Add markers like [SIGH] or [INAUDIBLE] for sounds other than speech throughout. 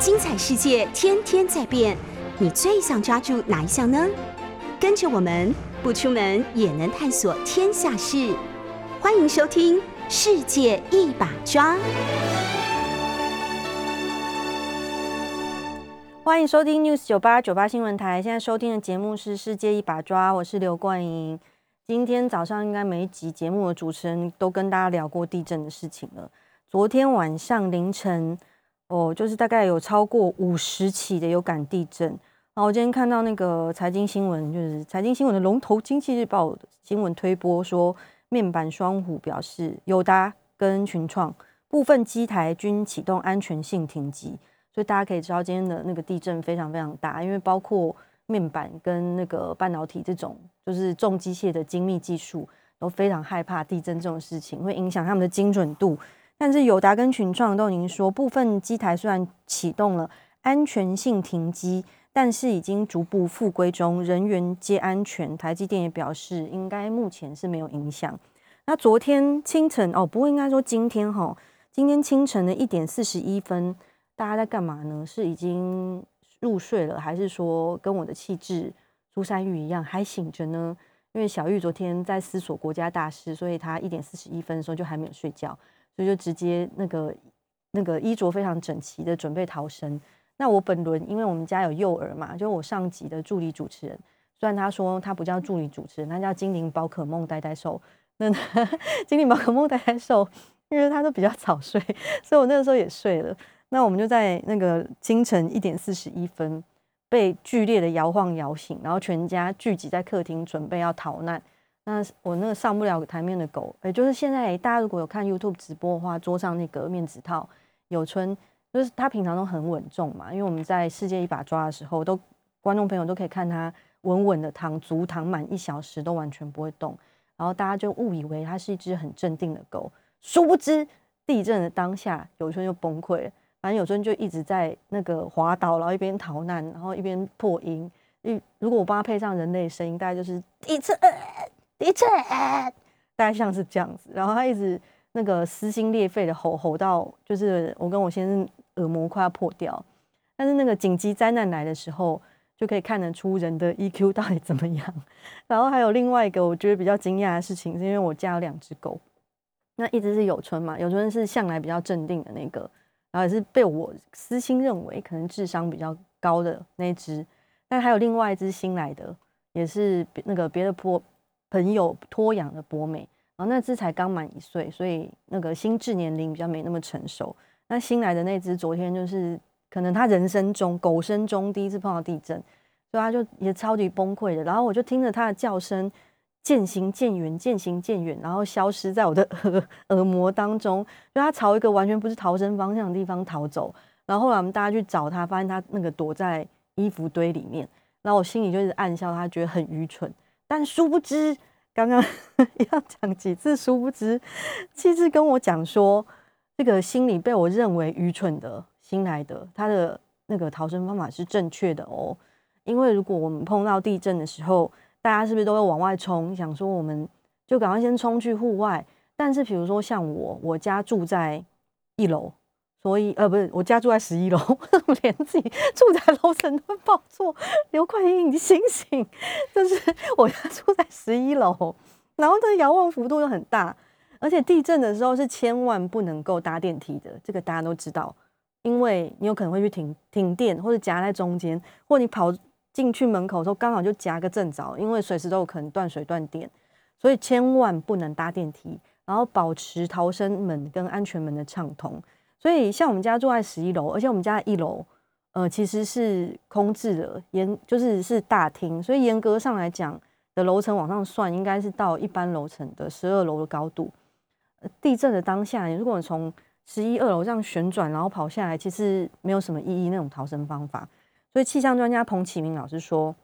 精彩世界天天在变，你最想抓住哪一项呢？跟着我们不出门也能探索天下事，欢迎收听《世界一把抓》。欢迎收听 News 九八九八新闻台，现在收听的节目是《世界一把抓》，我是刘冠莹。今天早上应该每一集节目的主持人都跟大家聊过地震的事情了。昨天晚上凌晨。哦，就是大概有超过五十起的有感地震。然后我今天看到那个财经新闻，就是财经新闻的龙头《经济日报》新闻推播说，面板双虎表示，友达跟群创部分机台均启动安全性停机。所以大家可以知道，今天的那个地震非常非常大，因为包括面板跟那个半导体这种，就是重机械的精密技术，都非常害怕地震这种事情会影响他们的精准度。但是友达跟群创都已经说，部分机台虽然启动了安全性停机，但是已经逐步复归中，人员皆安全。台积电也表示，应该目前是没有影响。那昨天清晨哦，不过应该说今天哈，今天清晨的一点四十一分，大家在干嘛呢？是已经入睡了，还是说跟我的气质朱山玉一样还醒着呢？因为小玉昨天在思索国家大事，所以他一点四十一分的时候就还没有睡觉。所以就直接那个那个衣着非常整齐的准备逃生。那我本轮因为我们家有幼儿嘛，就我上级的助理主持人，虽然他说他不叫助理主持人，他叫精灵宝可梦呆呆兽。那 [LAUGHS] 精灵宝可梦呆呆兽，因为他都比较早睡，[LAUGHS] 所以我那个时候也睡了。那我们就在那个清晨一点四十一分被剧烈的摇晃摇醒，然后全家聚集在客厅准备要逃难。那我那个上不了台面的狗，也就是现在大家如果有看 YouTube 直播的话，桌上那个面子套有春，就是他平常都很稳重嘛，因为我们在世界一把抓的时候，都观众朋友都可以看他稳稳的躺足躺满一小时都完全不会动，然后大家就误以为它是一只很镇定的狗，殊不知地震的当下有春就崩溃了，反正有春就一直在那个滑倒，然后一边逃难，然后一边破音，如如果我帮他配上人类声音，大概就是地震。地震，大概像是这样子，然后他一直那个撕心裂肺的吼吼到，就是我跟我先生耳膜快要破掉。但是那个紧急灾难来的时候，就可以看得出人的 EQ 到底怎么样。然后还有另外一个我觉得比较惊讶的事情，是因为我家有两只狗，那一直是有春嘛，有春是向来比较镇定的那个，然后也是被我私心认为可能智商比较高的那只，但还有另外一只新来的，也是那个别的坡。朋友托养的博美，然后那只才刚满一岁，所以那个心智年龄比较没那么成熟。那新来的那只，昨天就是可能他人生中狗生中第一次碰到地震，所以他就也超级崩溃的。然后我就听着他的叫声渐行渐远，渐行渐远，然后消失在我的 [LAUGHS] 耳耳膜当中。就他朝一个完全不是逃生方向的地方逃走。然后后来我们大家去找他，发现他那个躲在衣服堆里面。然后我心里就是暗笑，他觉得很愚蠢。但殊不知，刚刚 [LAUGHS] 要讲几次，殊不知，七次跟我讲说，这个心里被我认为愚蠢的新来的，他的那个逃生方法是正确的哦。因为如果我们碰到地震的时候，大家是不是都会往外冲，想说我们就赶快先冲去户外？但是比如说像我，我家住在一楼。所以，呃，不是，我家住在十一楼，[LAUGHS] 连自己 [LAUGHS] 住在楼层都报错。刘冠英，你醒醒！就是 [LAUGHS] 我家住在十一楼，然后这遥望幅度又很大，而且地震的时候是千万不能够搭电梯的，这个大家都知道，因为你有可能会去停停电，或者夹在中间，或你跑进去门口的时候刚好就夹个正着，因为随时都有可能断水断电，所以千万不能搭电梯，然后保持逃生门跟安全门的畅通。所以，像我们家住在十一楼，而且我们家一楼，呃，其实是空置的，严就是是大厅，所以严格上来讲的楼层往上算，应该是到一般楼层的十二楼的高度。地震的当下，如果你从十一二楼这样旋转，然后跑下来，其实没有什么意义那种逃生方法。所以气象专家彭启明老师说，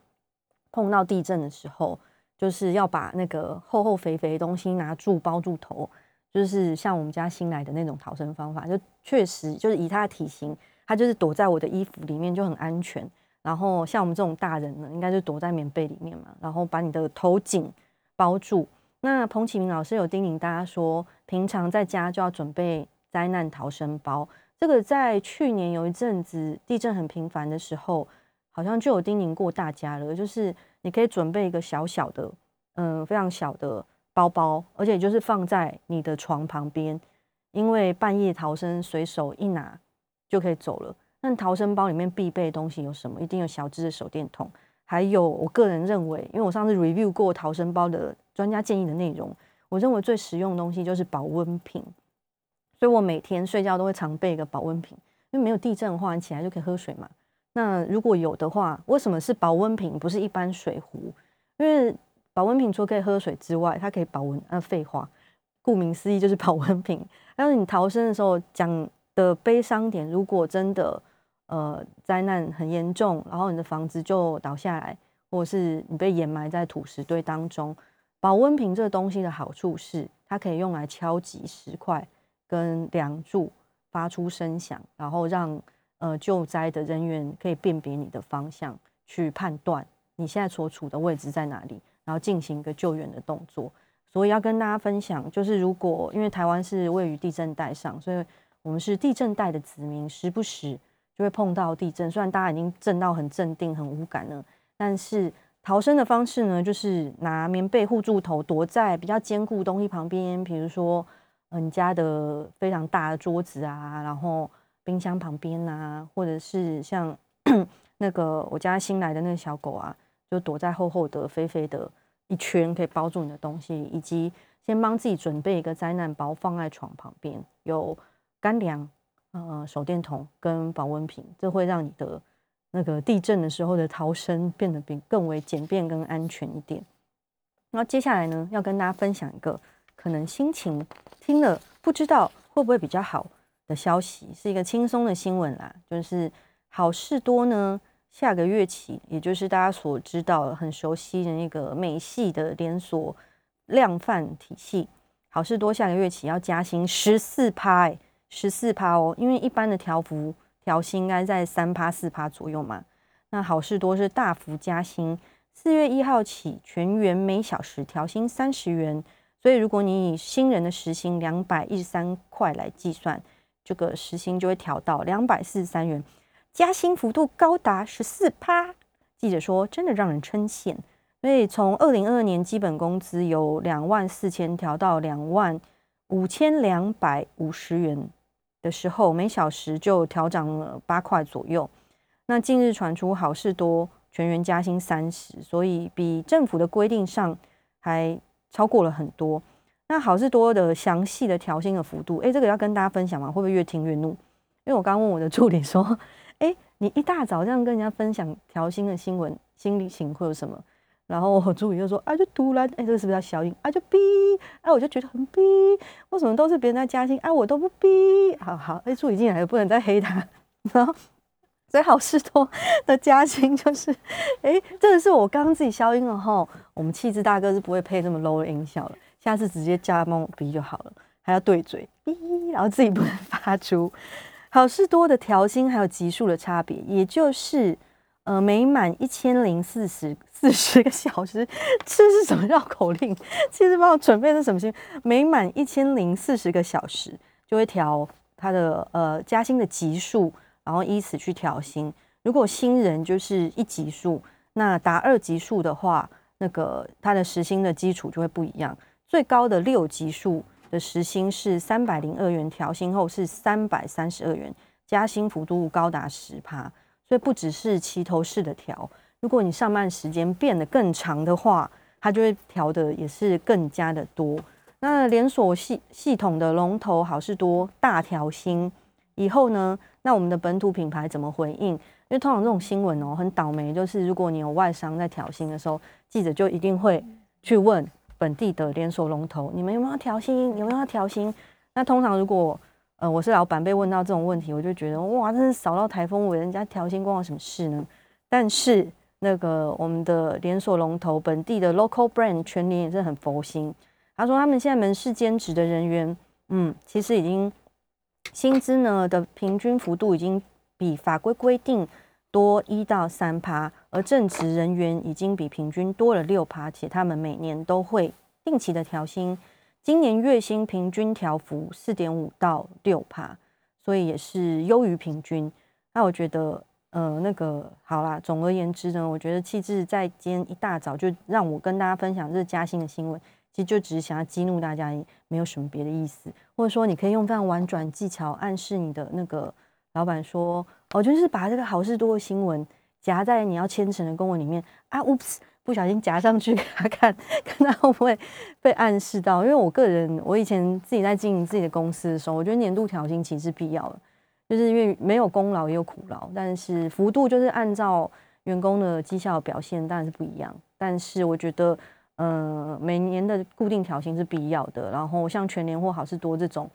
碰到地震的时候，就是要把那个厚厚肥肥的东西拿住包住头。就是像我们家新来的那种逃生方法，就确实就是以他的体型，他就是躲在我的衣服里面就很安全。然后像我们这种大人呢，应该就躲在棉被里面嘛，然后把你的头颈包住。那彭启明老师有叮咛大家说，平常在家就要准备灾难逃生包。这个在去年有一阵子地震很频繁的时候，好像就有叮咛过大家了，就是你可以准备一个小小的，嗯，非常小的包包，而且就是放在你的床旁边，因为半夜逃生随手一拿就可以走了。那逃生包里面必备的东西有什么？一定有小支的手电筒，还有我个人认为，因为我上次 review 过逃生包的专家建议的内容，我认为最实用的东西就是保温瓶。所以我每天睡觉都会常备一个保温瓶，因为没有地震的话，你起来就可以喝水嘛。那如果有的话，为什么是保温瓶，不是一般水壶？因为保温瓶除了可以喝水之外，它可以保温。呃，废话，顾名思义就是保温瓶。但是你逃生的时候讲的悲伤点，如果真的呃灾难很严重，然后你的房子就倒下来，或者是你被掩埋在土石堆当中，保温瓶这个东西的好处是，它可以用来敲击石块。跟梁柱发出声响，然后让呃救灾的人员可以辨别你的方向，去判断你现在所处的位置在哪里，然后进行一个救援的动作。所以要跟大家分享，就是如果因为台湾是位于地震带上，所以我们是地震带的子民，时不时就会碰到地震。虽然大家已经震到很镇定、很无感了，但是逃生的方式呢，就是拿棉被护住头，躲在比较坚固东西旁边，比如说。你家的非常大的桌子啊，然后冰箱旁边啊，或者是像 [CLEARS THROAT] 那个我家新来的那个小狗啊，就躲在厚厚的、肥肥的一圈可以包住你的东西，以及先帮自己准备一个灾难包放在床旁边，有干粮、呃手电筒跟保温瓶，这会让你的那个地震的时候的逃生变得比更为简便跟安全一点。那接下来呢，要跟大家分享一个。可能心情听了不知道会不会比较好的消息，是一个轻松的新闻啦。就是好事多呢，下个月起，也就是大家所知道很熟悉的那个美系的连锁量贩体系，好事多下个月起要加薪十四趴，十四趴哦。因为一般的调幅调薪应该在三趴四趴左右嘛，那好事多是大幅加薪，四月一号起全员每小时调薪三十元。所以，如果你以新人的时薪两百一十三块来计算，这个时薪就会调到两百四十三元，加薪幅度高达十四趴。记者说，真的让人称羡。所以，从二零二二年基本工资由两万四千调到两万五千两百五十元的时候，每小时就调涨了八块左右。那近日传出好事多全员加薪三十，所以比政府的规定上还。超过了很多，那好事多的详细的调薪的幅度，哎，这个要跟大家分享吗？会不会越听越怒？因为我刚问我的助理说，[LAUGHS] 哎，你一大早这样跟人家分享调薪的新闻，心里情会有什么？然后我助理就说，啊，就突然，哎，这个是不是要小音？啊，就逼，哎，我就觉得很逼，为什么都是别人在加薪，哎，我都不逼？好好，哎，助理进来不能再黑他，[LAUGHS] 然后。所以好事多的加薪就是，哎，这个是我刚刚自己消音了哈。我们气质大哥是不会配这么 low 的音效了，下次直接加猫鼻就好了，还要对嘴，哔，然后自己不能发出。好事多的调薪还有级数的差别，也就是，呃，每满一千零四十四十个小时，这是什么绕口令？其实帮我准备的什么心？每满一千零四十个小时就会调他的呃加薪的级数。然后依此去调薪。如果新人就是一级数，那达二级数的话，那个他的时薪的基础就会不一样。最高的六级数的时薪是三百零二元，调薪后是三百三十二元，加薪幅度高达十趴。所以不只是齐头式的调，如果你上班时间变得更长的话，它就会调的也是更加的多。那连锁系系统的龙头好事多大调薪以后呢？那我们的本土品牌怎么回应？因为通常这种新闻哦，很倒霉，就是如果你有外商在调薪的时候，记者就一定会去问本地的连锁龙头，你们有没有调薪？有没有调薪？那通常如果呃我是老板被问到这种问题，我就觉得哇，真是扫到台风尾，人家调薪关我什么事呢？但是那个我们的连锁龙头本地的 local brand 全年也是很佛心，他说他们现在门市兼职的人员，嗯，其实已经。薪资呢的平均幅度已经比法规规定多一到三趴，而正职人员已经比平均多了六趴，且他们每年都会定期的调薪，今年月薪平均调幅四点五到六趴，所以也是优于平均。那我觉得，呃，那个好啦，总而言之呢，我觉得气质在今天一大早就让我跟大家分享这加薪的新闻，其实就只是想要激怒大家，没有什么别的意思。或者说，你可以用非常婉转技巧暗示你的那个老板说，哦，就是把这个好事多的新闻夹在你要签成的公文里面啊，oops，不小心夹上去给他看，[LAUGHS] 看他会不会被暗示到。因为我个人，我以前自己在经营自己的公司的时候，我觉得年度调薪其实是必要的。就是因为没有功劳也有苦劳，但是幅度就是按照员工的绩效表现，当然是不一样。但是我觉得，呃，每年的固定调薪是必要的。然后像全年或好事多这种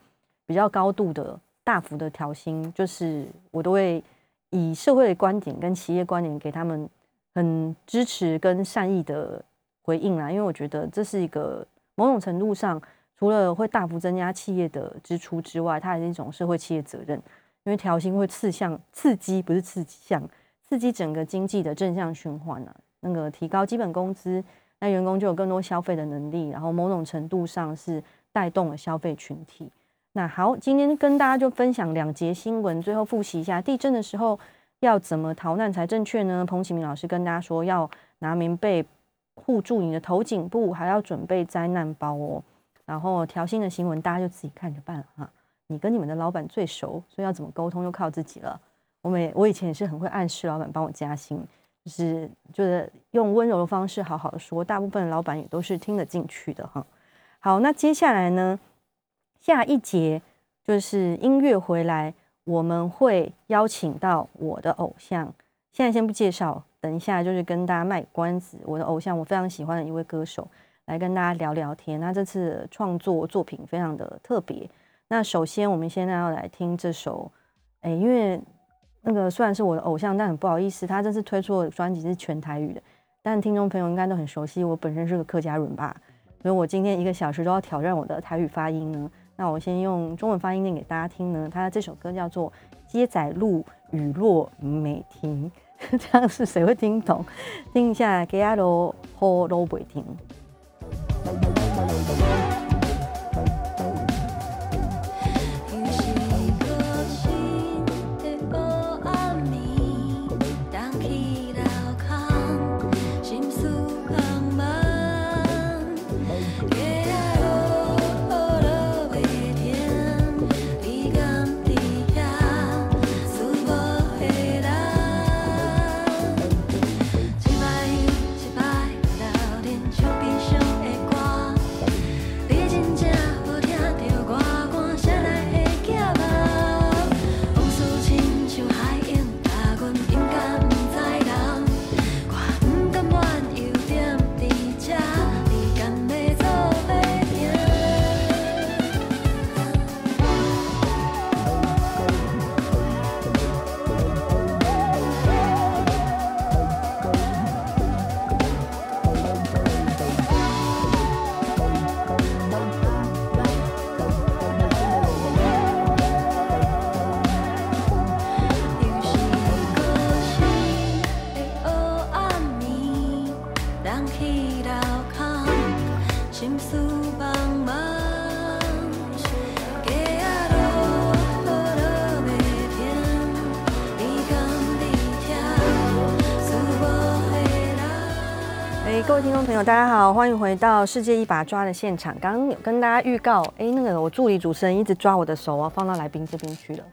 比较高度的大幅的调薪，就是我都会以社会的观点跟企业观点给他们很支持跟善意的回应啦。因为我觉得这是一个某种程度上，除了会大幅增加企业的支出之外，它还是一种社会企业责任。因为调薪会刺向刺激，不是刺激向刺激整个经济的正向循环啊。那个提高基本工资，那员工就有更多消费的能力，然后某种程度上是带动了消费群体。那好，今天跟大家就分享两节新闻，最后复习一下地震的时候要怎么逃难才正确呢？彭启明老师跟大家说，要拿棉被护住你的头颈部，还要准备灾难包哦。然后调薪的新闻，大家就自己看着办哈。你跟你们的老板最熟，所以要怎么沟通就靠自己了。我们我以前也是很会暗示老板帮我加薪，就是就是用温柔的方式好好说，大部分老板也都是听得进去的哈。好，那接下来呢，下一节就是音乐回来，我们会邀请到我的偶像，现在先不介绍，等一下就是跟大家卖关子，我的偶像我非常喜欢的一位歌手来跟大家聊聊天。那这次创作作品非常的特别。那首先，我们现在要来听这首，哎，因为那个虽然是我的偶像，但很不好意思，他这次推出的专辑是全台语的，但听众朋友应该都很熟悉，我本身是个客家人吧，所以我今天一个小时都要挑战我的台语发音呢。那我先用中文发音念给大家听呢。他这首歌叫做《街仔路雨落美婷》，[LAUGHS] 这样是谁会听懂？听一下，给阿罗好罗美婷。友，大家好，欢迎回到世界一把抓的现场。刚刚有跟大家预告，哎，那个我助理主持人一直抓我的手啊，放到来宾这边去了。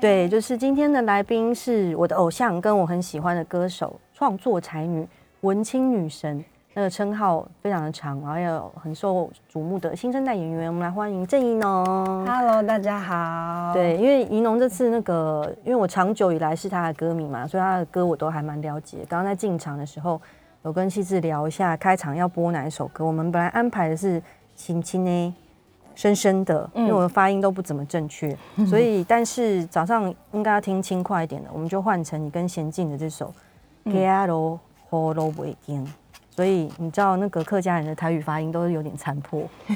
对，就是今天的来宾是我的偶像，跟我很喜欢的歌手、创作才女、文青女神，那个称号非常的长，然后有很受瞩目的新生代演员。我们来欢迎郑怡农。Hello，大家好。对，因为怡农这次那个，因为我长久以来是他的歌迷嘛，所以他的歌我都还蛮了解。刚刚在进场的时候。有跟气质聊一下开场要播哪一首歌。我们本来安排的是轻轻呢，深深的，因为我的发音都不怎么正确，所以 [LAUGHS] 但是早上应该要听轻快一点的，我们就换成你跟娴静的这首《Galo Ho Lo b i 所以你知道那个客家人的台语发音都是有点残破，[LAUGHS]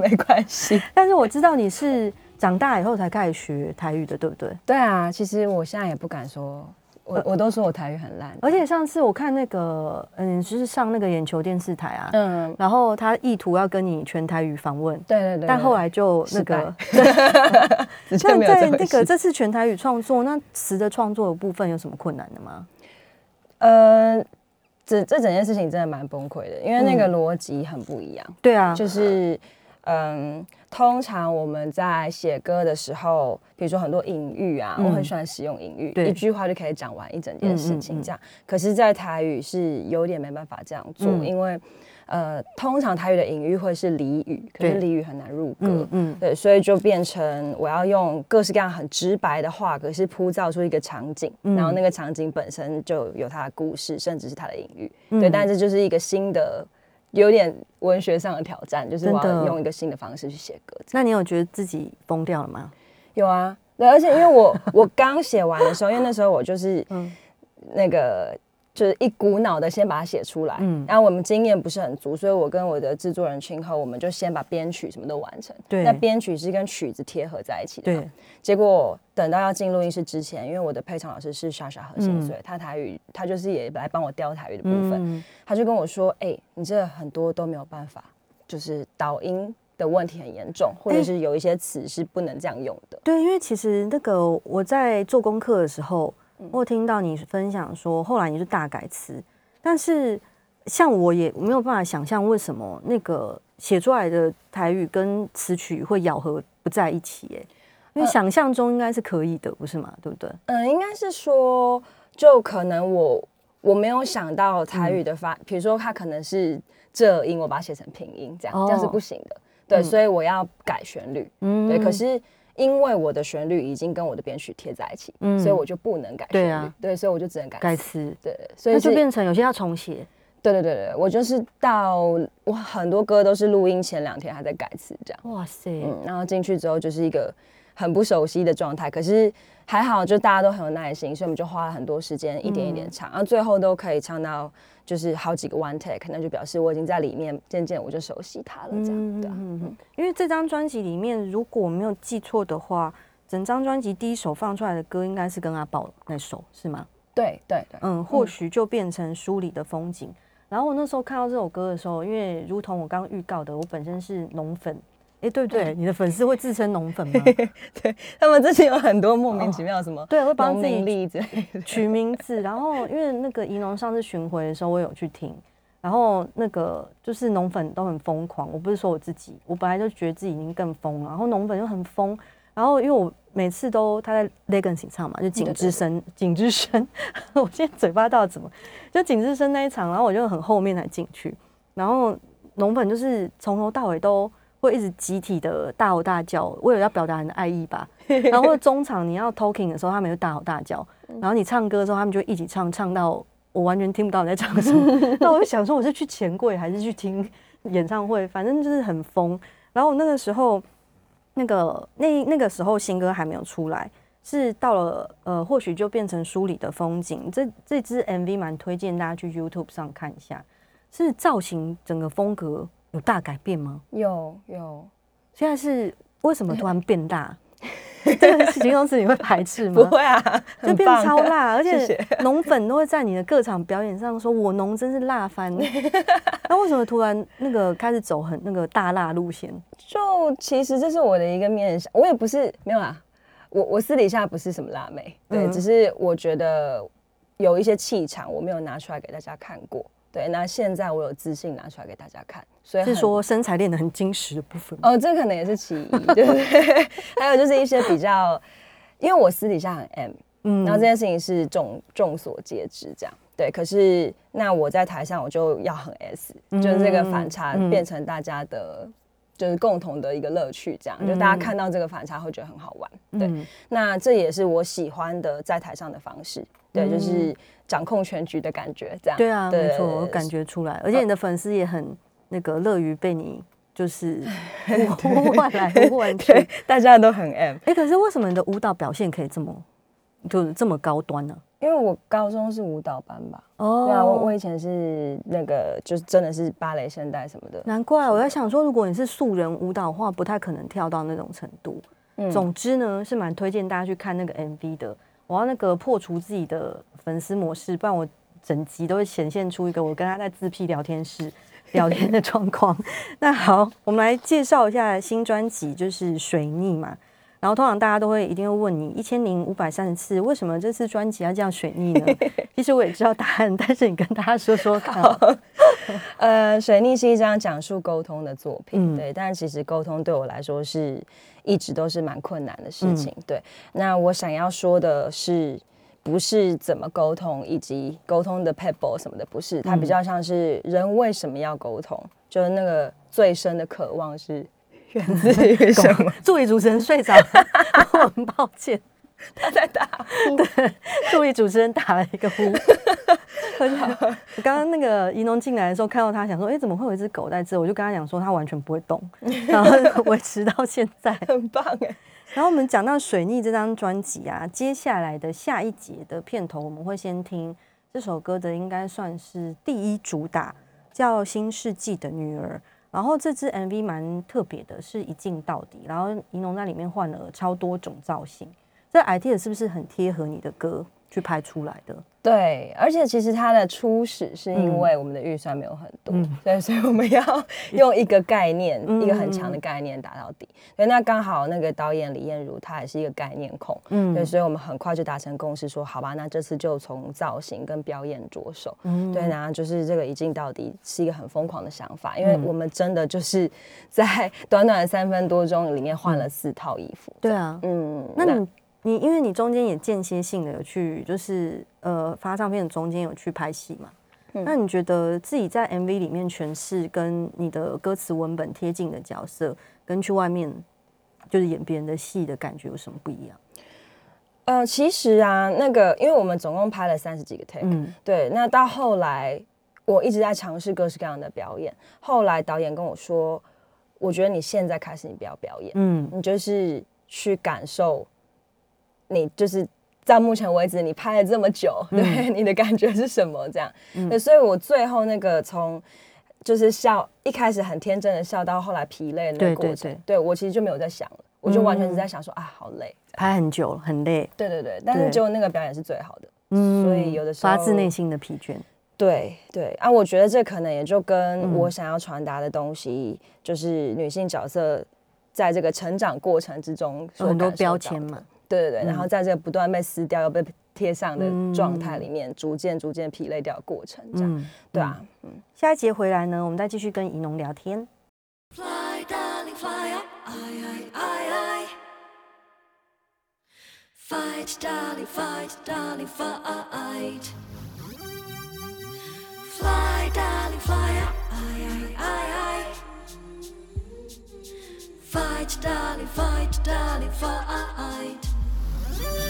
没关系。但是我知道你是长大以后才开始学台语的，对不对？对啊，其实我现在也不敢说。我我都说我台语很烂，而且上次我看那个，嗯，就是上那个眼球电视台啊，嗯，然后他意图要跟你全台语访问，对对对，但后来就那个，[LAUGHS] 那在那个事这次全台语创作，那词的创作的部分有什么困难的吗？呃，这这整件事情真的蛮崩溃的，因为那个嗯逻辑很不一样，对啊，就是嗯，通常我们在写歌的时候，比如说很多隐喻啊，嗯。我很喜欢使用隐喻，一句话就可以讲完一整件事情这样。可是，在台语是有点没办法这样做，嗯。因为呃，通常台语的隐喻会是俚语，可是俚语很难入歌。嗯嗯，对，所以就变成我要用各式各样很直白的话，可是铺造出一个场景，嗯。然后那个场景本身就有它的故事，甚至是它的隐喻。嗯。对，但这就是一个新的，有点文学上的挑战，就是我要用一个新的方式去写歌。那你有觉得自己疯掉了吗？有啊，对，而且因为我 [LAUGHS] 我刚写完的时候，因为那时候我就是嗯那个。就是一股脑的先把它写出来，嗯然后我们经验不是很足，所以我跟我的制作人群后，我们就先把编曲什么都完成。对那编曲是跟曲子贴合在一起的。对，结果等到要进录音室之前，因为我的配唱老师是莎莎和心嗯碎，他台语，他就是也来帮我雕台语的部分，嗯他就跟我说：“哎、你这很多都没有办法，就是导音的问题很严重，或者哎是有一些词是不能这样用的。对，因为其实那个我在做功课的时候，嗯我有听到你分享说，后来你是大改词，但是像我也没有办法想象为什么那个写出来的台语跟词曲会咬合不在一起，哎，因为呃想象中应该是可以的，不是吗？对不对？嗯，应该是说，就可能我我没有想到台语的发，比如说它可能是这音，我把它写成拼音，这样、这样是哦不行的。对，嗯所以我要改旋律。嗯对，可是因为我的旋律已经跟我的编曲贴在一起，嗯所以我就不能改旋律。对啊对，所以我就只能改词。改词，对，所以就是变成有些要重写。对对对对，我就是到我很多歌都是录音前两天还在改词这样，哇塞，嗯，然后进去之后就是一个很不熟悉的状态，可是还好，就大家都很有耐心，所以我们就花了很多时间一点一嗯点唱，然后最后都可以唱到就是好几个 one take，那就表示我已经在里面渐渐我就熟悉它了，这样对啊，嗯嗯因为这张专辑里面，如果我没有记错的话，整张专辑第一首放出来的歌应该是跟阿宝那首，是吗？对对对，嗯，或许就变成书里的风景。然后我那时候看到这首歌的时候，因为如同我刚刚预告的，我本身是农粉，哎，对不对？你的粉丝会自称农粉吗？[LAUGHS] 对他们之前有很多莫名其妙什么对，会帮自己之类的，取名字。然后因为那个宜农上次巡回的时候，我有去听，然后那个就是农粉都很疯狂。我不是说我自己，我本来就觉得自己已经更疯了，然后农粉又很疯。然后因为我每次都他在 Legacy 唱嘛，就景之声，景之声，[LAUGHS] 我现在嘴巴到底怎么？就景之声那一场，然后我就很后面才进去，然后农粉就是从头到尾都会一直集体的大吼大叫，为了要表达你的爱意吧。然后中场你要 talking 的时候，他们就大吼大叫，然后你唱歌的时候，他们就一起唱，唱到我完全听不到你在唱什么。[LAUGHS] 那我就想说，我是去钱柜还是去听演唱会？反正就是很疯。然后我那个时候，那个那那个时候新歌还没有出来，是到了呃，或许就变成书里的风景。这这支 MV 蛮推荐大家去 YouTube 上看一下，是造型整个风格有大改变吗？有有，现在是为什么突然变大？[LAUGHS] 这个形容词你会排斥吗？[LAUGHS] 不会啊，[LAUGHS] 就变超辣，而且谢谢农粉都会在你的各场表演上说：“我农真是辣翻。”那为什么突然那个开始走很那个大辣路线？就其实这是我的一个面向，我也不是没有啊，我我私底下不是什么辣妹，对，嗯只是我觉得有一些气场我没有拿出来给大家看过，对，那现在我有自信拿出来给大家看，所以是说身材练得很精实的部分？哦，这可能也是其一，对不对？[LAUGHS] 还有就是一些比较，因为我私底下很 M，嗯然后这件事情是众众所皆知，这样对。可是那我在台上我就要很 S，、就是这个反差嗯变成大家的，就是共同的一个乐趣，这样、就大家看到这个反差会觉得很好玩。对，嗯那这也是我喜欢的在台上的方式，对，嗯就是掌控全局的感觉，这样。对啊，没错，我感觉出来，而且你的粉丝也很那个乐于被你就是 [LAUGHS] 呼唤来呼唤去。对，大家都很 M。哎，可是为什么你的舞蹈表现可以这么就是这么高端呢？因为我高中是舞蹈班吧，哦对啊，我我以前是那个就是真的是芭蕾、现代什么的。难怪我在想说，如果你是素人舞蹈的话，不太可能跳到那种程度。嗯总之呢，是蛮推荐大家去看那个 MV 的。我要那个破除自己的粉丝模式，不然我整集都会显现出一个我跟他在自闭聊天室 [LAUGHS] 聊天的状况。那好，我们来介绍一下新专辑，就是《水逆》嘛。然后通常大家都会一定会问你一千零五百三十次，为什么这次专辑要这样水逆呢？[LAUGHS] 其实我也知道答案，但是你跟大家说说看。[LAUGHS] 呃，水逆是一张讲述沟通的作品，对，但其实沟通对我来说是一直都是蛮困难的事情，对。那我想要说的是，不是怎么沟通，以及沟通的 pebble 什么的，不是，它比较像是人为什么要沟通，就是那个最深的渴望是。源自于什么？[LAUGHS] 助理主持人睡着了，[LAUGHS] 我很抱歉。他在打呼。对，[LAUGHS] 助理主持人打了一个呼。刚刚那个怡农进来的时候，看到他，想说：“哎，怎么会有一只狗在这？”我就跟他讲说：“他完全不会动，然后维持到现在，很棒哎。”然后我们讲到《水逆》这张专辑啊，接下来的下一节的片头，我们会先听这首歌的，应该算是第一主打，叫《新世纪的女儿》。然后这支 MV 蛮特别的，是一镜到底，然后银龙在里面换了超多种造型，这 idea 是不是很贴合你的歌？去拍出来的？对，而且其实它的初始是因为我们的预算没有很多，对，所以我们要用一个概念，一个很强的概念打到底。对，那刚好那个导演李艳如她也是一个概念控，嗯，对，所以我们很快就达成共识，说好吧，那这次就从造型跟表演着手。嗯，对，然后就是这个一镜到底是一个很疯狂的想法，因为我们真的就是在短短的三分多钟里面换了四套衣服。对啊，嗯，那你。你因为你中间也间歇性的有去，就是呃发唱片的中间有去拍戏嘛？那你觉得自己在 MV 里面诠释跟你的歌词文本贴近的角色，跟去外面就是演别人的戏的感觉有什么不一样？呃，其实啊，那个因为我们总共拍了三十几个 take，对，那到后来我一直在尝试各式各样的表演。后来导演跟我说，我觉得你现在开始你不要表演，嗯，你就是去感受。你就是到目前为止，你拍了这么久，对你的感觉是什么？这样，对，所以我最后那个从就是笑，一开始很天真的笑，到后来疲累的那个过程，对我其实就没有在想了，我就完全是在想说啊，好累，拍很久了，很累。对对对，但是就那个表演是最好的，嗯，所以有的时候发自内心的疲倦。对对啊，我觉得这可能也就跟我想要传达的东西，就是女性角色在这个成长过程之中很多标签嘛。对对对，然后在这个不断被撕掉又被贴上的状态里面，逐渐逐渐疲累掉的过程，这样，对啊，嗯，下一节回来呢，我们再继续跟怡农聊天。Fly, Bye.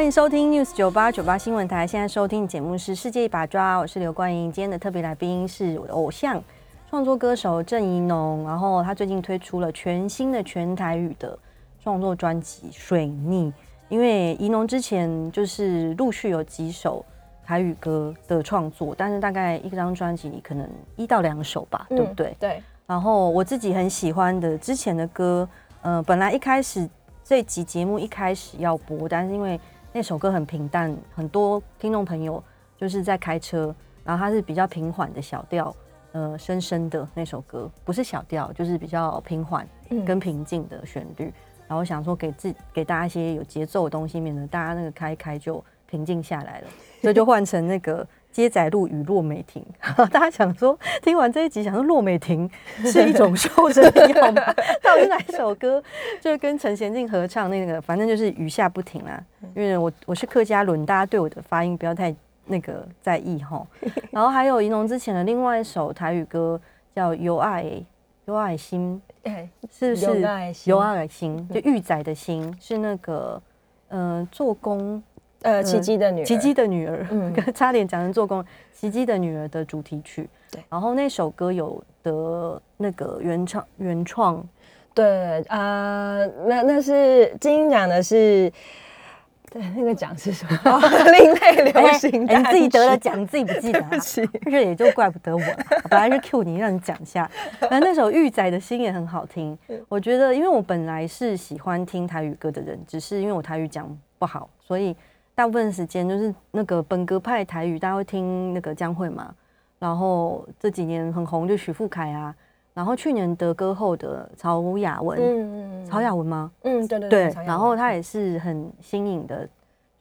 欢迎收听 News 九八九八新闻台，现在收听的节目是《世界一把抓》，我是刘冠英。今天的特别来宾是我的偶像创作歌手郑怡农，然后他最近推出了全新的全台语的创作专辑《水逆》。因为怡农之前就是陆续有几首台语歌的创作，但是大概一张专辑里可能一到两首吧，对不对？对，然后我自己很喜欢的之前的歌，呃，本来一开始这集节目一开始要播，但是因为那首歌很平淡，很多听众朋友就是在开车，然后它是比较平缓的小调，呃，深深的那首歌，不是小调，就是比较平缓跟平静的旋律。然后想说给自给大家一些有节奏的东西，免得大家那个开开就平静下来了，所以就换成那个接载路与骆美婷。[LAUGHS] 大家想说听完这一集，想说洛美婷 [LAUGHS] 是一种瘦身的药吗？[LAUGHS] 到底是哪一首歌？就是跟陈贤进合唱那个，反正就是雨下不停啦。因为我我是客家伦，大家对我的发音不要太那个在意哈。然后还有银龙之前的另外一首台语歌叫《有爱有爱心》。哎，是不是有爱心有爱心？就玉仔的心是那个，呃，做工呃，奇迹的女儿，奇迹的女儿，嗯 [LAUGHS] 差点讲成做工，奇迹的女儿的主题曲。对然后那首歌有得那个原创原创，对啊、呃那那是金鹰奖的是，对，那个奖是什么？哦 [LAUGHS] 另类流行你自己得了奖，你自己不记得、[LAUGHS] 啊这也就怪不得我了。本来是 Q 你，让你讲一下。反正那首《玉仔的心》也很好听。我觉得，因为我本来是喜欢听台语歌的人，只是因为我台语讲不好，所以大部分时间就是那个本格派台语，大家会听那个江蕙嘛。然后这几年很红就许富凯啊，然后去年得歌后的曹雅文，嗯曹雅文吗？嗯，对对对曹，雅然后文他也是很新颖的，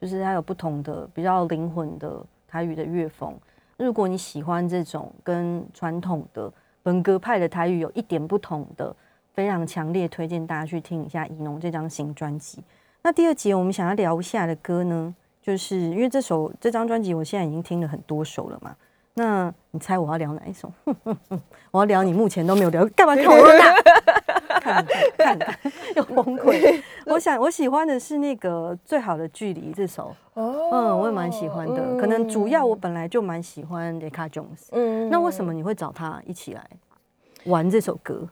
就是他有不同的比较灵魂的台语的乐风。如果你喜欢这种跟传统的本格派的台语有一点不同的，非常强烈推荐大家去听一下怡农这张新专辑。那第二节我们想要聊一下的歌呢，就是因为这首这张专辑我现在已经听了很多首了嘛。那你猜我要聊哪一首？[LAUGHS] 我要聊你目前都没有聊，干嘛看我？看看看，又崩溃。我想我喜欢的是那个《最好的距离》这首，哦嗯，我也蛮喜欢的。可能主要我本来就蛮喜欢 Decca Jones，嗯那为什么你会找他一起来玩这首歌？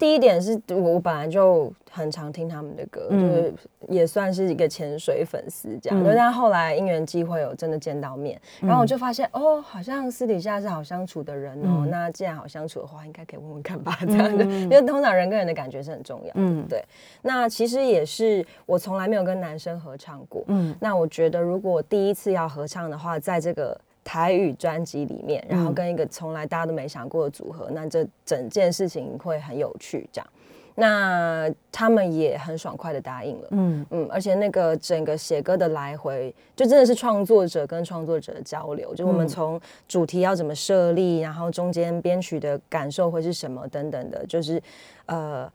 第一点是我我本来就很常听他们的歌，嗯就是也算是一个潜水粉丝这样。嗯，但后来因缘机会有真的见到面，然后我就发现哦，好像私底下是好相处的人哦。嗯那既然好相处的话，应该可以问问看吧，这样的。嗯 [LAUGHS] 因为通常人跟人的感觉是很重要的。嗯对。那其实也是我从来没有跟男生合唱过。嗯那我觉得如果第一次要合唱的话，在这个台语专辑里面，然后嗯跟一个从来大家都没想过的组合，那这整件事情会很有趣。这样，那他们也很爽快的答应了。嗯嗯，而且那个整个写歌的来回，就真的是创作者跟创作者的交流，就我们嗯从主题要怎么设立，然后中间编曲的感受会是什么等等的，就是呃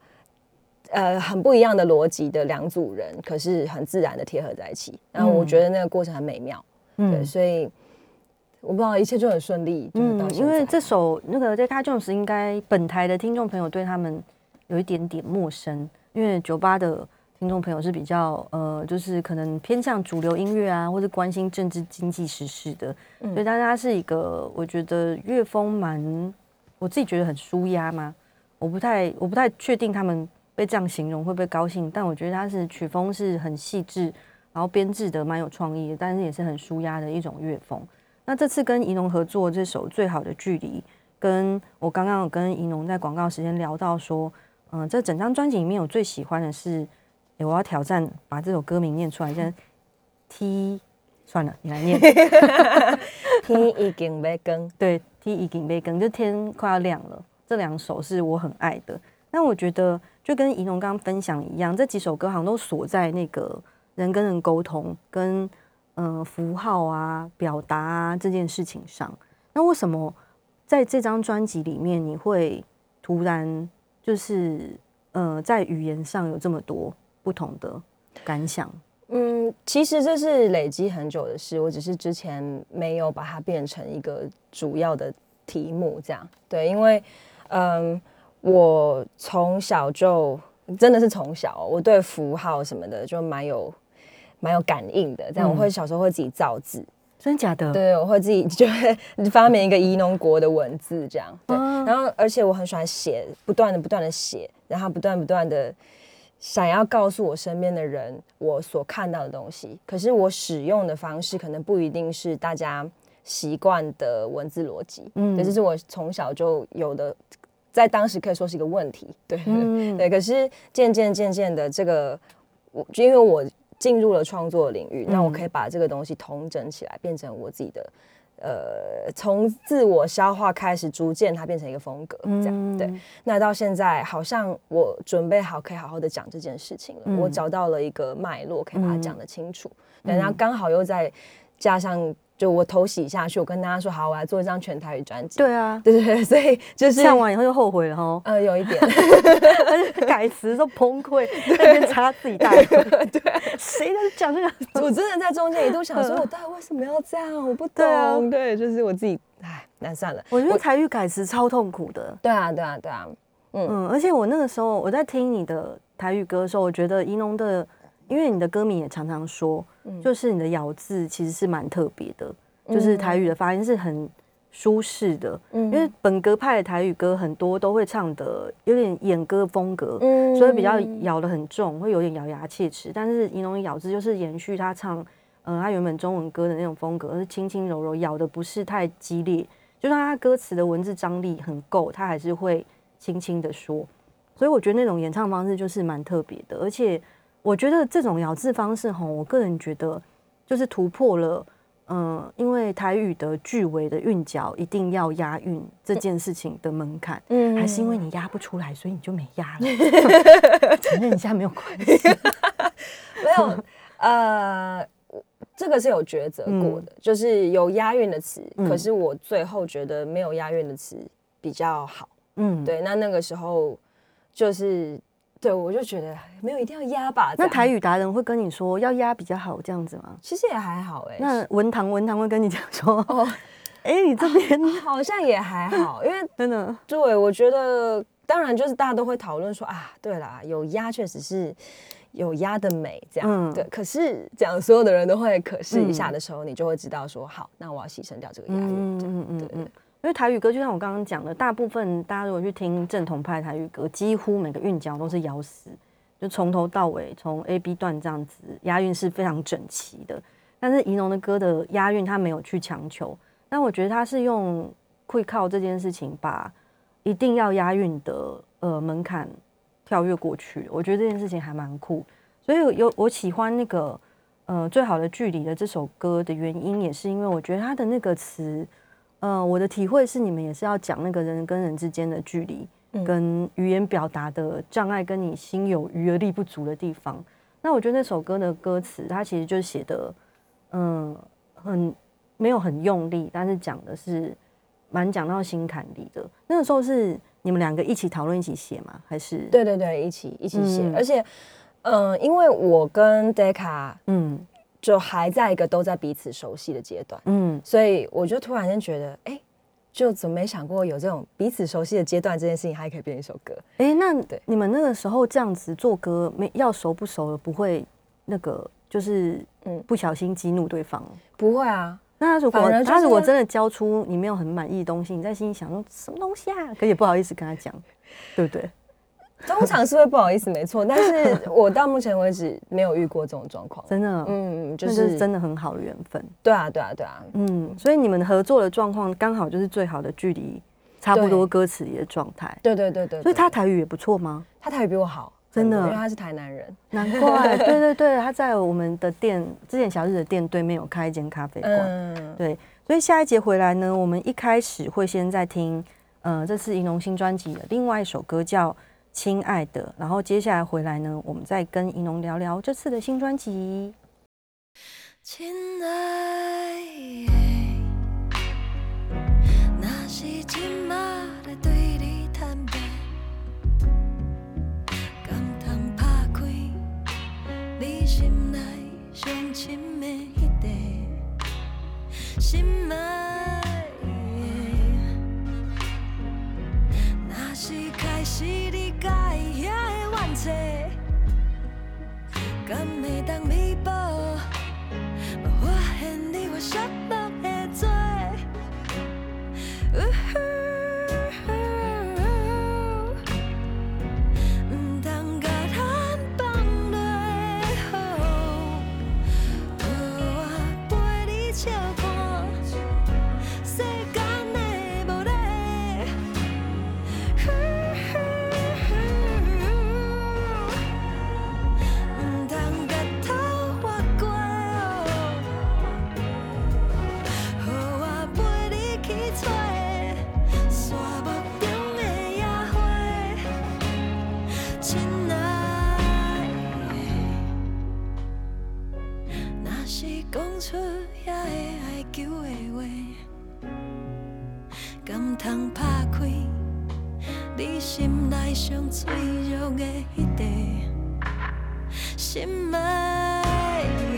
呃很不一样的逻辑的两组人，可是很自然的贴合在一起。然后我觉得那个过程很美妙，对，嗯所以我不知道一切就很顺利，就是嗯，因为在这首那个 Decca Jones 应该本台的听众朋友对他们有一点点陌生，因为酒吧的听众朋友是比较呃，就是可能偏向主流音乐啊，或者关心政治经济时事的，嗯。所以大家是一个我觉得乐风蛮，我自己觉得很舒压嘛，我不太我不太确定他们被这样形容会不会高兴，但我觉得它是曲风是很细致，然后编制的蛮有创意的，但是也是很舒压的一种乐风。那这次跟怡农合作这首《最好的距离》，跟我刚刚有跟怡农在广告时间聊到说，嗯、这整张专辑里面我最喜欢的是，诶我要挑战把这首歌名念出来，先 T 算了，你来念 [LAUGHS] 天已经被更，对，天已经被更，就天快要亮了。这两首是我很爱的。那我觉得就跟怡农刚刚分享一样，这几首歌好像都锁在那个人跟人沟通、跟嗯符号啊、表达啊这件事情上。那为什么在这张专辑里面，你会突然就是呃在语言上有这么多不同的感想？嗯，其实这是累积很久的事，我只是之前没有把它变成一个主要的题目，这样对，因为嗯。我从小就真的是从小，我对符号什么的就蛮有蛮有感应的。这样我会小时候会自己造字，真的假的？对，我会自己就会发明一个宜农国的文字，这样。对，然后而且我很喜欢写，不断的不断的写，然后不断不断的想要告诉我身边的人我所看到的东西。可是我使用的方式可能不一定是大家习惯的文字逻辑。嗯，这是我从小就有的。在当时可以说是一个问题，对对。可是渐渐渐渐的，这个我因为我进入了创作领域，那我可以把这个东西统整起来，变成我自己的，呃，从自我消化开始，逐渐它变成一个风格，这样对。那到现在，好像我准备好可以好好的讲这件事情了，我找到了一个脉络，可以把它讲得清楚。然后刚好又再加上。就我头洗下去，我跟大家说好，我来做一张全台语专辑。对啊，对对对，所以就是唱完以后就后悔了哈。呃，有一点，[LAUGHS] 改词都崩溃，[LAUGHS] 那边擦自己大腿。[LAUGHS] 对，谁在讲这个？我真的在中间一度想说，我到底为什么要这样？我不懂。对，就是我自己，唉，那算了。我觉得台语改词超痛苦的。对啊，对啊，对啊。嗯嗯，而且我那个时候我在听你的台语歌的时候，我觉得怡农的。因为你的歌迷也常常说，就是你的咬字其实是蛮特别的，就是台语的发音是很舒适的。因为本格派的台语歌很多都会唱的有点演歌风格，所以比较咬的很重，会有点咬牙切齿。但是银龙咬字就是延续他唱，嗯，他原本中文歌的那种风格，而是轻轻柔柔，咬的不是太激烈，就算他歌词的文字张力很够，他还是会轻轻的说。所以我觉得那种演唱方式就是蛮特别的，而且。我觉得这种咬字方式，哈，我个人觉得就是突破了，嗯，因为台语的句尾的韵脚一定要押韵这件事情的门槛，嗯，还是因为你押不出来，所以你就没押了，[LAUGHS] 承认一下没有关系，[LAUGHS] 没有，呃，这个是有抉择过的，就是有押韵的词，可是我最后觉得没有押韵的词比较好，嗯，对，那那个时候就是。对，我就觉得没有一定要压吧。那台语达人会跟你说要压比较好，这样子吗？其实也还好哎。那文堂文堂会跟你讲说，哦，[LAUGHS] 哎，你这边好像也还好，[LAUGHS] 因为真的，对，我觉得当然就是大家都会讨论说啊，对啦，有压确实是有压的美，这样对。可是讲所有的人都会可视一下的时候，你就会知道说，好，那我要牺牲掉这个压力。嗯嗯嗯嗯。因为台语歌就像我刚刚讲的，大部分大家如果去听正统派台语歌，几乎每个韵脚都是咬死，就从头到尾，从 A B 段这样子押韵是非常整齐的。但是仪农的歌的押韵他没有去强求，但我觉得他是用会靠这件事情把一定要押韵的呃门槛跳跃过去。我觉得这件事情还蛮酷，所以有我喜欢那个呃最好的距离的这首歌的原因，也是因为我觉得他的那个词。嗯，我的体会是，你们也是要讲那个人跟人之间的距离，跟语言表达的障碍，跟你心有余而力不足的地方。那我觉得那首歌的歌词，它其实就写的，嗯，很没有很用力，但是讲的是蛮讲到心坎里的。那个时候是你们两个一起讨论、一起写吗？还是？对对对，一起一起写。而且，嗯，因为我跟 Decca，嗯。就还在一个都在彼此熟悉的阶段，嗯，所以我就突然间觉得，哎，就怎么没想过有这种彼此熟悉的阶段这件事情还可以变一首歌？哎，那对你们那个时候这样子做歌，没要熟不熟的，不会那个就是嗯不小心激怒对方？不会啊。那如果他如果真的交出你没有很满意的东西，你在心里想说什么东西啊？可也不好意思跟他讲，对不对？[LAUGHS] 通常是会不好意思，没错，但是 [LAUGHS] 我到目前为止没有遇过这种状况，真的，嗯，就是真的很好的缘分，对啊，对啊，对啊，嗯，所以你们合作的状况刚好就是最好的距离，差不多歌词里的状态，对对对对，所以他台语也不错吗？他台语比我好，真的，因为他是台南人，难怪，对对对，他在我们的店之前小日的店对面有开一间咖啡馆，对。所以下一节回来呢，我们一开始会先在听，呃，这次银龙新专辑的另外一首歌叫《亲爱的》，然后接下来回来呢，我们再跟银龙聊聊这次的新专辑。亲爱的，若是今仔来对你坦白，敢通拍开你心内上深的迄块，心爱的，若是开始敢会当弥补？我发现你我失落爱求的话，敢通拍开？你心内上脆弱的迄块，心爱的，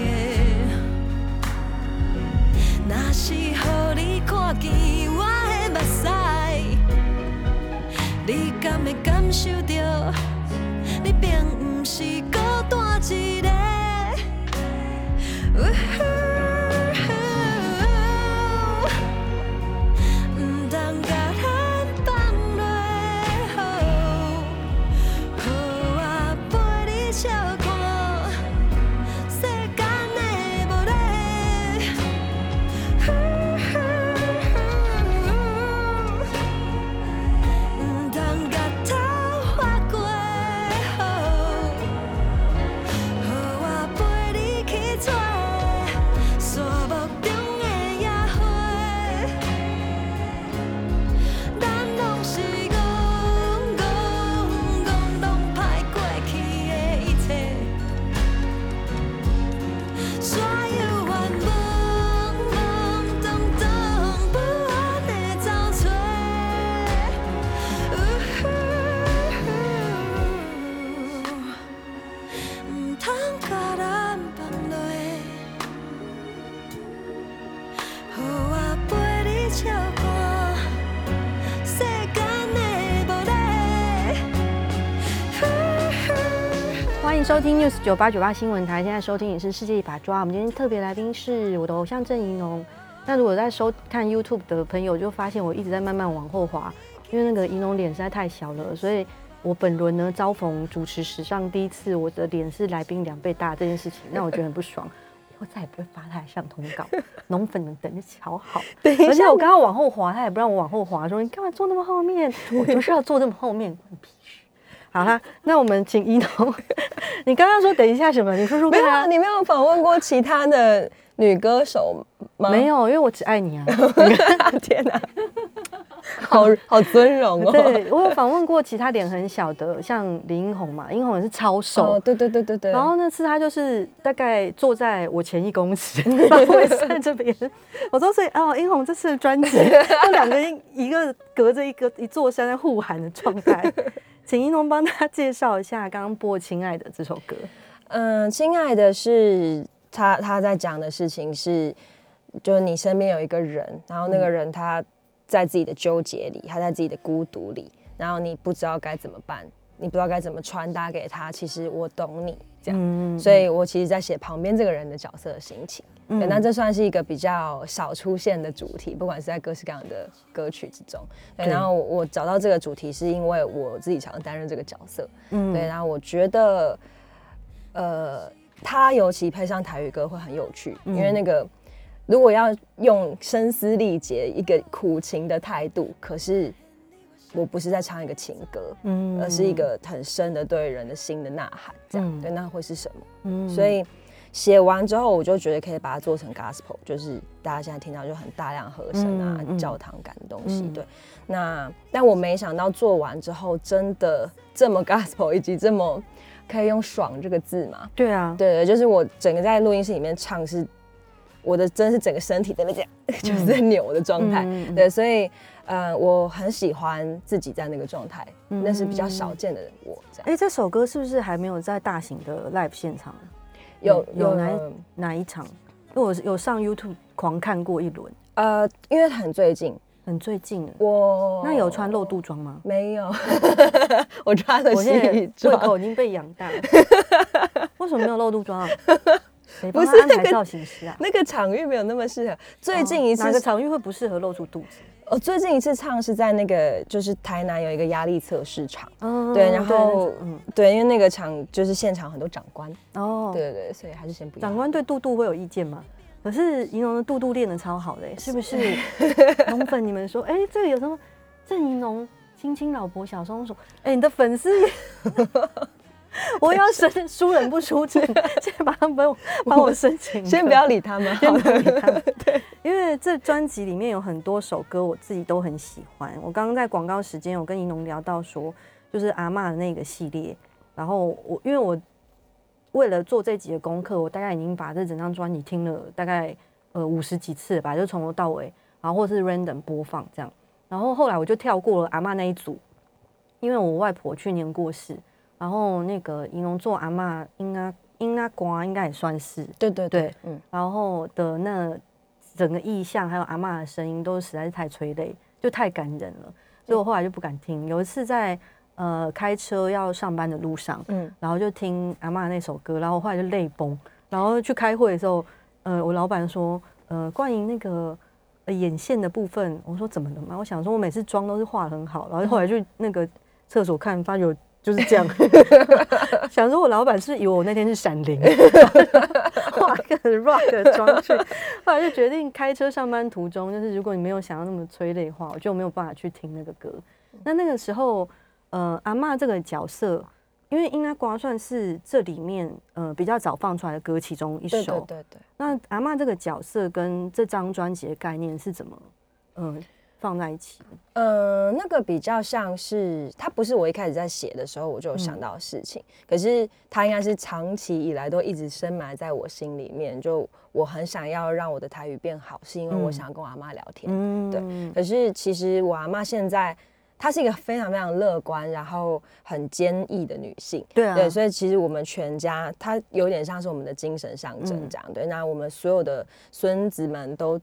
若是予你看见我的目屎，你敢会感受到，你并不是孤单一个。收听 News 九八九八新闻台，现在收听也是世界一把抓。我们今天特别来宾是我的偶像郑怡农。那如果在收看 YouTube 的朋友，就发现我一直在慢慢往后滑，因为那个怡农脸实在太小了，所以我本轮呢遭逢主持史上第一次，我的脸是来宾两倍大这件事情，让我觉得很不爽。以后再也不会发他的上通告，[LAUGHS] 农粉们等着瞧好。而且我刚刚往后滑，他也不让我往后滑，说你干嘛坐那么后面？我就是要坐这么后面，关你屁事。好啦，那我们请一农，[LAUGHS] 你刚刚说等一下什么？你说说没有。你没有访问过其他的女歌手吗？没有，因为我只爱你啊。[LAUGHS] 天哪，好好尊荣哦。[LAUGHS] 对，我有访问过其他脸很小的，像林英红嘛，英红也是超瘦。哦，对对对对对。然后那次她就是大概坐在我前一公尺，我也在这边。我说所以哦，英红这次的专辑，就两个人一个隔着一个一座山在互喊的状态。请一农帮大家介绍一下刚刚播《亲爱的》这首歌。嗯，亲爱的是他他在讲的事情是，就是你身边有一个人，然后那个人他在自己的纠结里，他在自己的孤独里，然后你不知道该怎么办，你不知道该怎么传达给他。其实我懂你这样，嗯所以我其实在写旁边这个人的角色的心情。对，那这算是一个比较少出现的主题，不管是在各式各样的歌曲之中。对，对然后我找到这个主题是因为我自己常担任这个角色。嗯对，然后我觉得，呃，他尤其配上台语歌会很有趣，因为那个如果要用声嘶力竭一个苦情的态度，可是我不是在唱一个情歌，嗯而是一个很深的对人的心的呐喊，这样、嗯对，那会是什么？嗯所以写完之后，我就觉得可以把它做成 gospel，就是大家现在听到就很大量和声啊、教堂感的东西。嗯对，那但我没想到做完之后真的这么 gospel，以及这么可以用“爽”这个字嘛？对啊，对对，就是我整个在录音室里面唱是。我的真是整个身体在那这样，[LAUGHS] 就是在扭的状态，对，所以呃，我很喜欢自己在那个状态，嗯那是比较少见的我这样。哎，这首歌是不是还没有在大型的 live 现场？有有哪呃哪一场？因为我有上 YouTube 狂看过一轮，呃，因为很最近，很最近。我那有穿露肚装吗？没有？[LAUGHS] 我穿的我现在西胃装，口已经被养大了，为什么没有露肚装啊？[LAUGHS] 谁不是那个造型师啊？那个场域没有那么适合。最近一次哦哪个场域会不适合露出肚子？哦最近一次唱是在那个就是台南有一个压力测试场，嗯对然后嗯，对，因为那个场就是现场很多长官，哦，对对对，所以还是先不要。长官对肚肚会有意见吗？可是银龙的肚肚练的超好的、欸，[LAUGHS] 是不是？龙粉，你们说，哎、这个有什么？郑银龙亲亲老婆小松鼠，哎、你的粉丝也，[LAUGHS] [LAUGHS] 我要申输人不输阵，[LAUGHS] 先把他们帮我帮我申请先不要理他们，[LAUGHS] 先好不要理他。们。对，因为这专辑里面有很多首歌，我自己都很喜欢。我刚刚在广告时间有跟怡农聊到说，就是阿嬷的那个系列，然后我因为我为了做这集的功课，我大概已经把这整张专辑听了大概呃五十几次吧，就从头到尾，然后或是 random 播放这样。然后后来我就跳过了阿嬷那一组，因为我外婆去年过世，然后那个银龙座阿嬷应该应该瓜应该也算是对对对，嗯，然后的那整个意象还有阿嬷的声音都实在是太催泪，就太感人了，所以我后来就不敢听。有一次在呃开车要上班的路上，嗯然后就听阿嬷那首歌，然后我后来就泪崩。然后去开会的时候，呃，我老板说，呃，关于那个。呃眼线的部分，我说怎么了嘛？我想说，我每次妆都是画得很好，然后后来去那个厕所看，发觉我就是这样。[LAUGHS] 想说我老板是以为我那天是闪灵，[LAUGHS] 画个 rock 的妆去，[LAUGHS] 后来就决定开车上班途中，就是如果你没有想要那么催泪的话，我就没有办法去听那个歌。那那个时候，呃，阿嬷这个角色，因为应该瓜算是这里面呃比较早放出来的歌其中一首。对对对。那阿嬷这个角色跟这张专辑的概念是怎么嗯、呃放在一起的？嗯，那个比较像是，它不是我一开始在写的时候我就有想到的事情，可是它应该是长期以来都一直深埋在我心里面。就我很想要让我的台语变好，是因为我嗯想要跟我阿妈聊天。嗯对可是其实我阿妈现在，她是一个非常非常乐观，然后很坚毅的女性。对啊，对，所以其实我们全家，她有点像是我们的精神象征嗯这样。对，那我们所有的孙子们都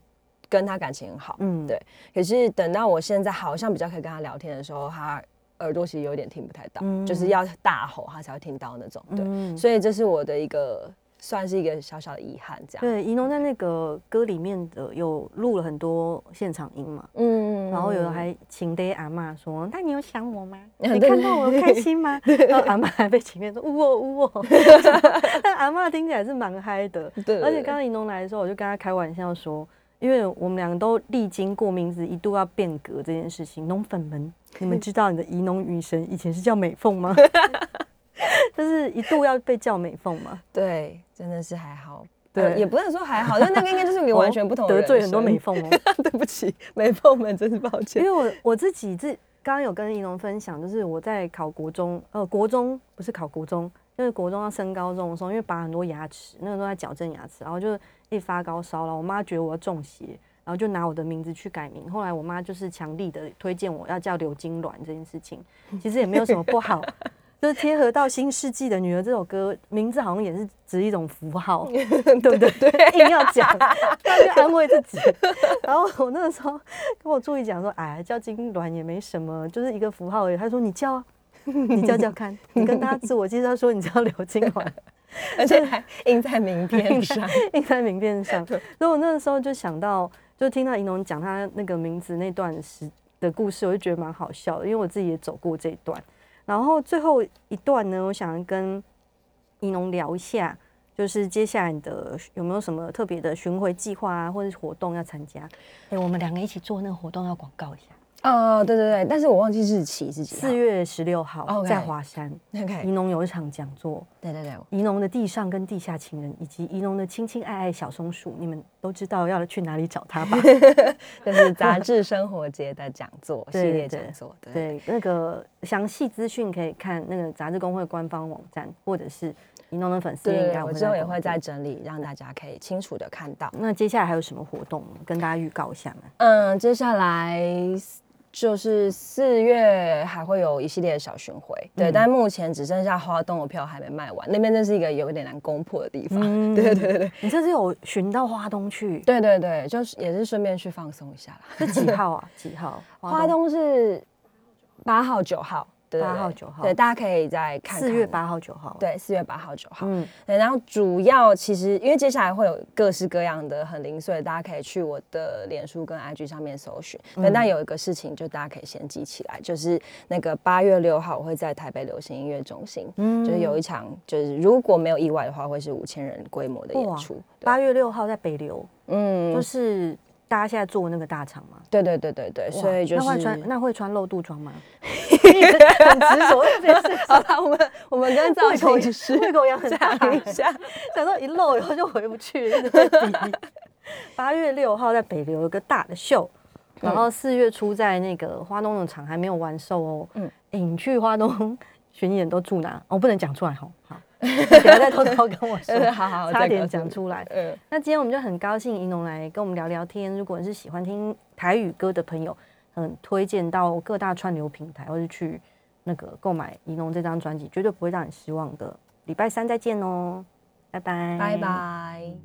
跟他感情很好。嗯对可是等到我现在好像比较可以跟他聊天的时候，他耳朵其实有点听不太到，嗯就是要大吼他才会听到那种。对，嗯所以这是我的一个算是一个小小的遗憾，这样。对，怡农在那个歌里面的有录了很多现场音嘛，嗯然后有人还请爹阿嬷说：“那你有想我吗？嗯 [LAUGHS] 你看到我开心吗？”然后阿妈还被请面说：“呜哦呜哦。” [LAUGHS] [LAUGHS] 但阿妈听起来是蛮嗨的，对而且刚刚怡农来的时候，我就跟他开玩笑说，因为我们两个都历经过名字一度要变革这件事情，农粉们，[LAUGHS] 你们知道你的怡农女神以前是叫美凤吗？[LAUGHS] 就是一度要被叫美凤嘛，对，真的是还好。对呃也不能说还好，就那个应该就是你完全不同的 [LAUGHS] 得罪很多美凤哦。对不起，美凤们，真是抱歉。因为我我自己自刚刚有跟怡农分享，就是我在考国中，呃，国中不是考国中，就是国中要升高中的时候，因为拔很多牙齿，那个时候在矫正牙齿，然后就一发高烧了，我妈觉得我要中邪，然后就拿我的名字去改名。后来我妈就是强力的推荐我要叫刘金銮这件事情，其实也没有什么不好。[LAUGHS] 就是贴合到新世纪的女儿这首歌，名字好像也是指一种符号，[LAUGHS] 对不对？对，硬要讲，要去安慰自己。然后我那个时候跟我助理讲说，哎，叫金銮也没什么，就是一个符号而已。他说你叫啊，[LAUGHS] 你叫叫看，你跟大家自我介绍说你叫刘金环，[LAUGHS] 而且还印在名片上。[LAUGHS] 印在名片上。所以我那个时候就想到，就听到银龙讲他那个名字那段时的故事，我就觉得蛮好笑的，因为我自己也走过这一段。然后最后一段呢，我想跟银龙聊一下，就是接下来你的有没有什么特别的巡回计划啊，或者是活动要参加？哎，我们两个一起做那个活动要广告一下。哦，对对对，但是我忘记日期是几号。四月十六号在华山，OK，宜农有一场讲座，对对对，宜农的地上跟地下情人，以及宜农的亲亲爱爱小松鼠，你们都知道要去哪里找他吧？[LAUGHS] 就是杂志生活节的讲座 [LAUGHS] 系列对讲座，对对，那个详细资讯可以看那个杂志工会官方网站，或者是宜农的粉丝页，应对，该我之后也会再整理，让大家可以清楚的看到。那接下来还有什么活动跟大家预告一下吗？嗯，接下来就是四月还会有一系列的小巡回，对，嗯但目前只剩下花东的票还没卖完，那边真是一个有一点难攻破的地方。嗯对对对你这次有巡到花东去？对对对，就是也是顺便去放松一下啦。是几号啊？[LAUGHS] 几号？花东是八号、九号，对对8号九号对，大家可以再看看。四月，八号、九号。，对，四月八号、九号。嗯，对，然后主要其实因为接下来会有各式各样的很零碎，大家可以去我的脸书跟 IG 上面搜寻。对，但有一个事情就大家可以先记起来，就是那个八月六号我会在台北流行音乐中心，就是有一场，就是如果没有意外的话，会是五千人规模的演出。八月六号在北流，嗯就，是大家现在做那个大厂嘛。对对对对对，所以就是那是会穿那会穿露肚装吗？你一直很执着这件事，[LAUGHS] 好了，我们我们跟造型师胃口也很大讲 [LAUGHS] 一下。想说一露以后就回不去。[LAUGHS] 八月六号在北流有个大的秀，然后四月初在那个花东的场还没有完售哦。嗯嗯，哎、你去花东巡演都住哪？我、不能讲出来哈。好，[LAUGHS] 等下再偷偷跟我说。好 [LAUGHS] 好，差点。讲出来。嗯，那今天我们就很高兴怡农来跟我们聊聊天。如果你是喜欢听台语歌的朋友，很推荐到各大串流平台，或是去那个购买怡农这张专辑，绝对不会让你失望的。礼拜三再见哦，拜拜，拜拜。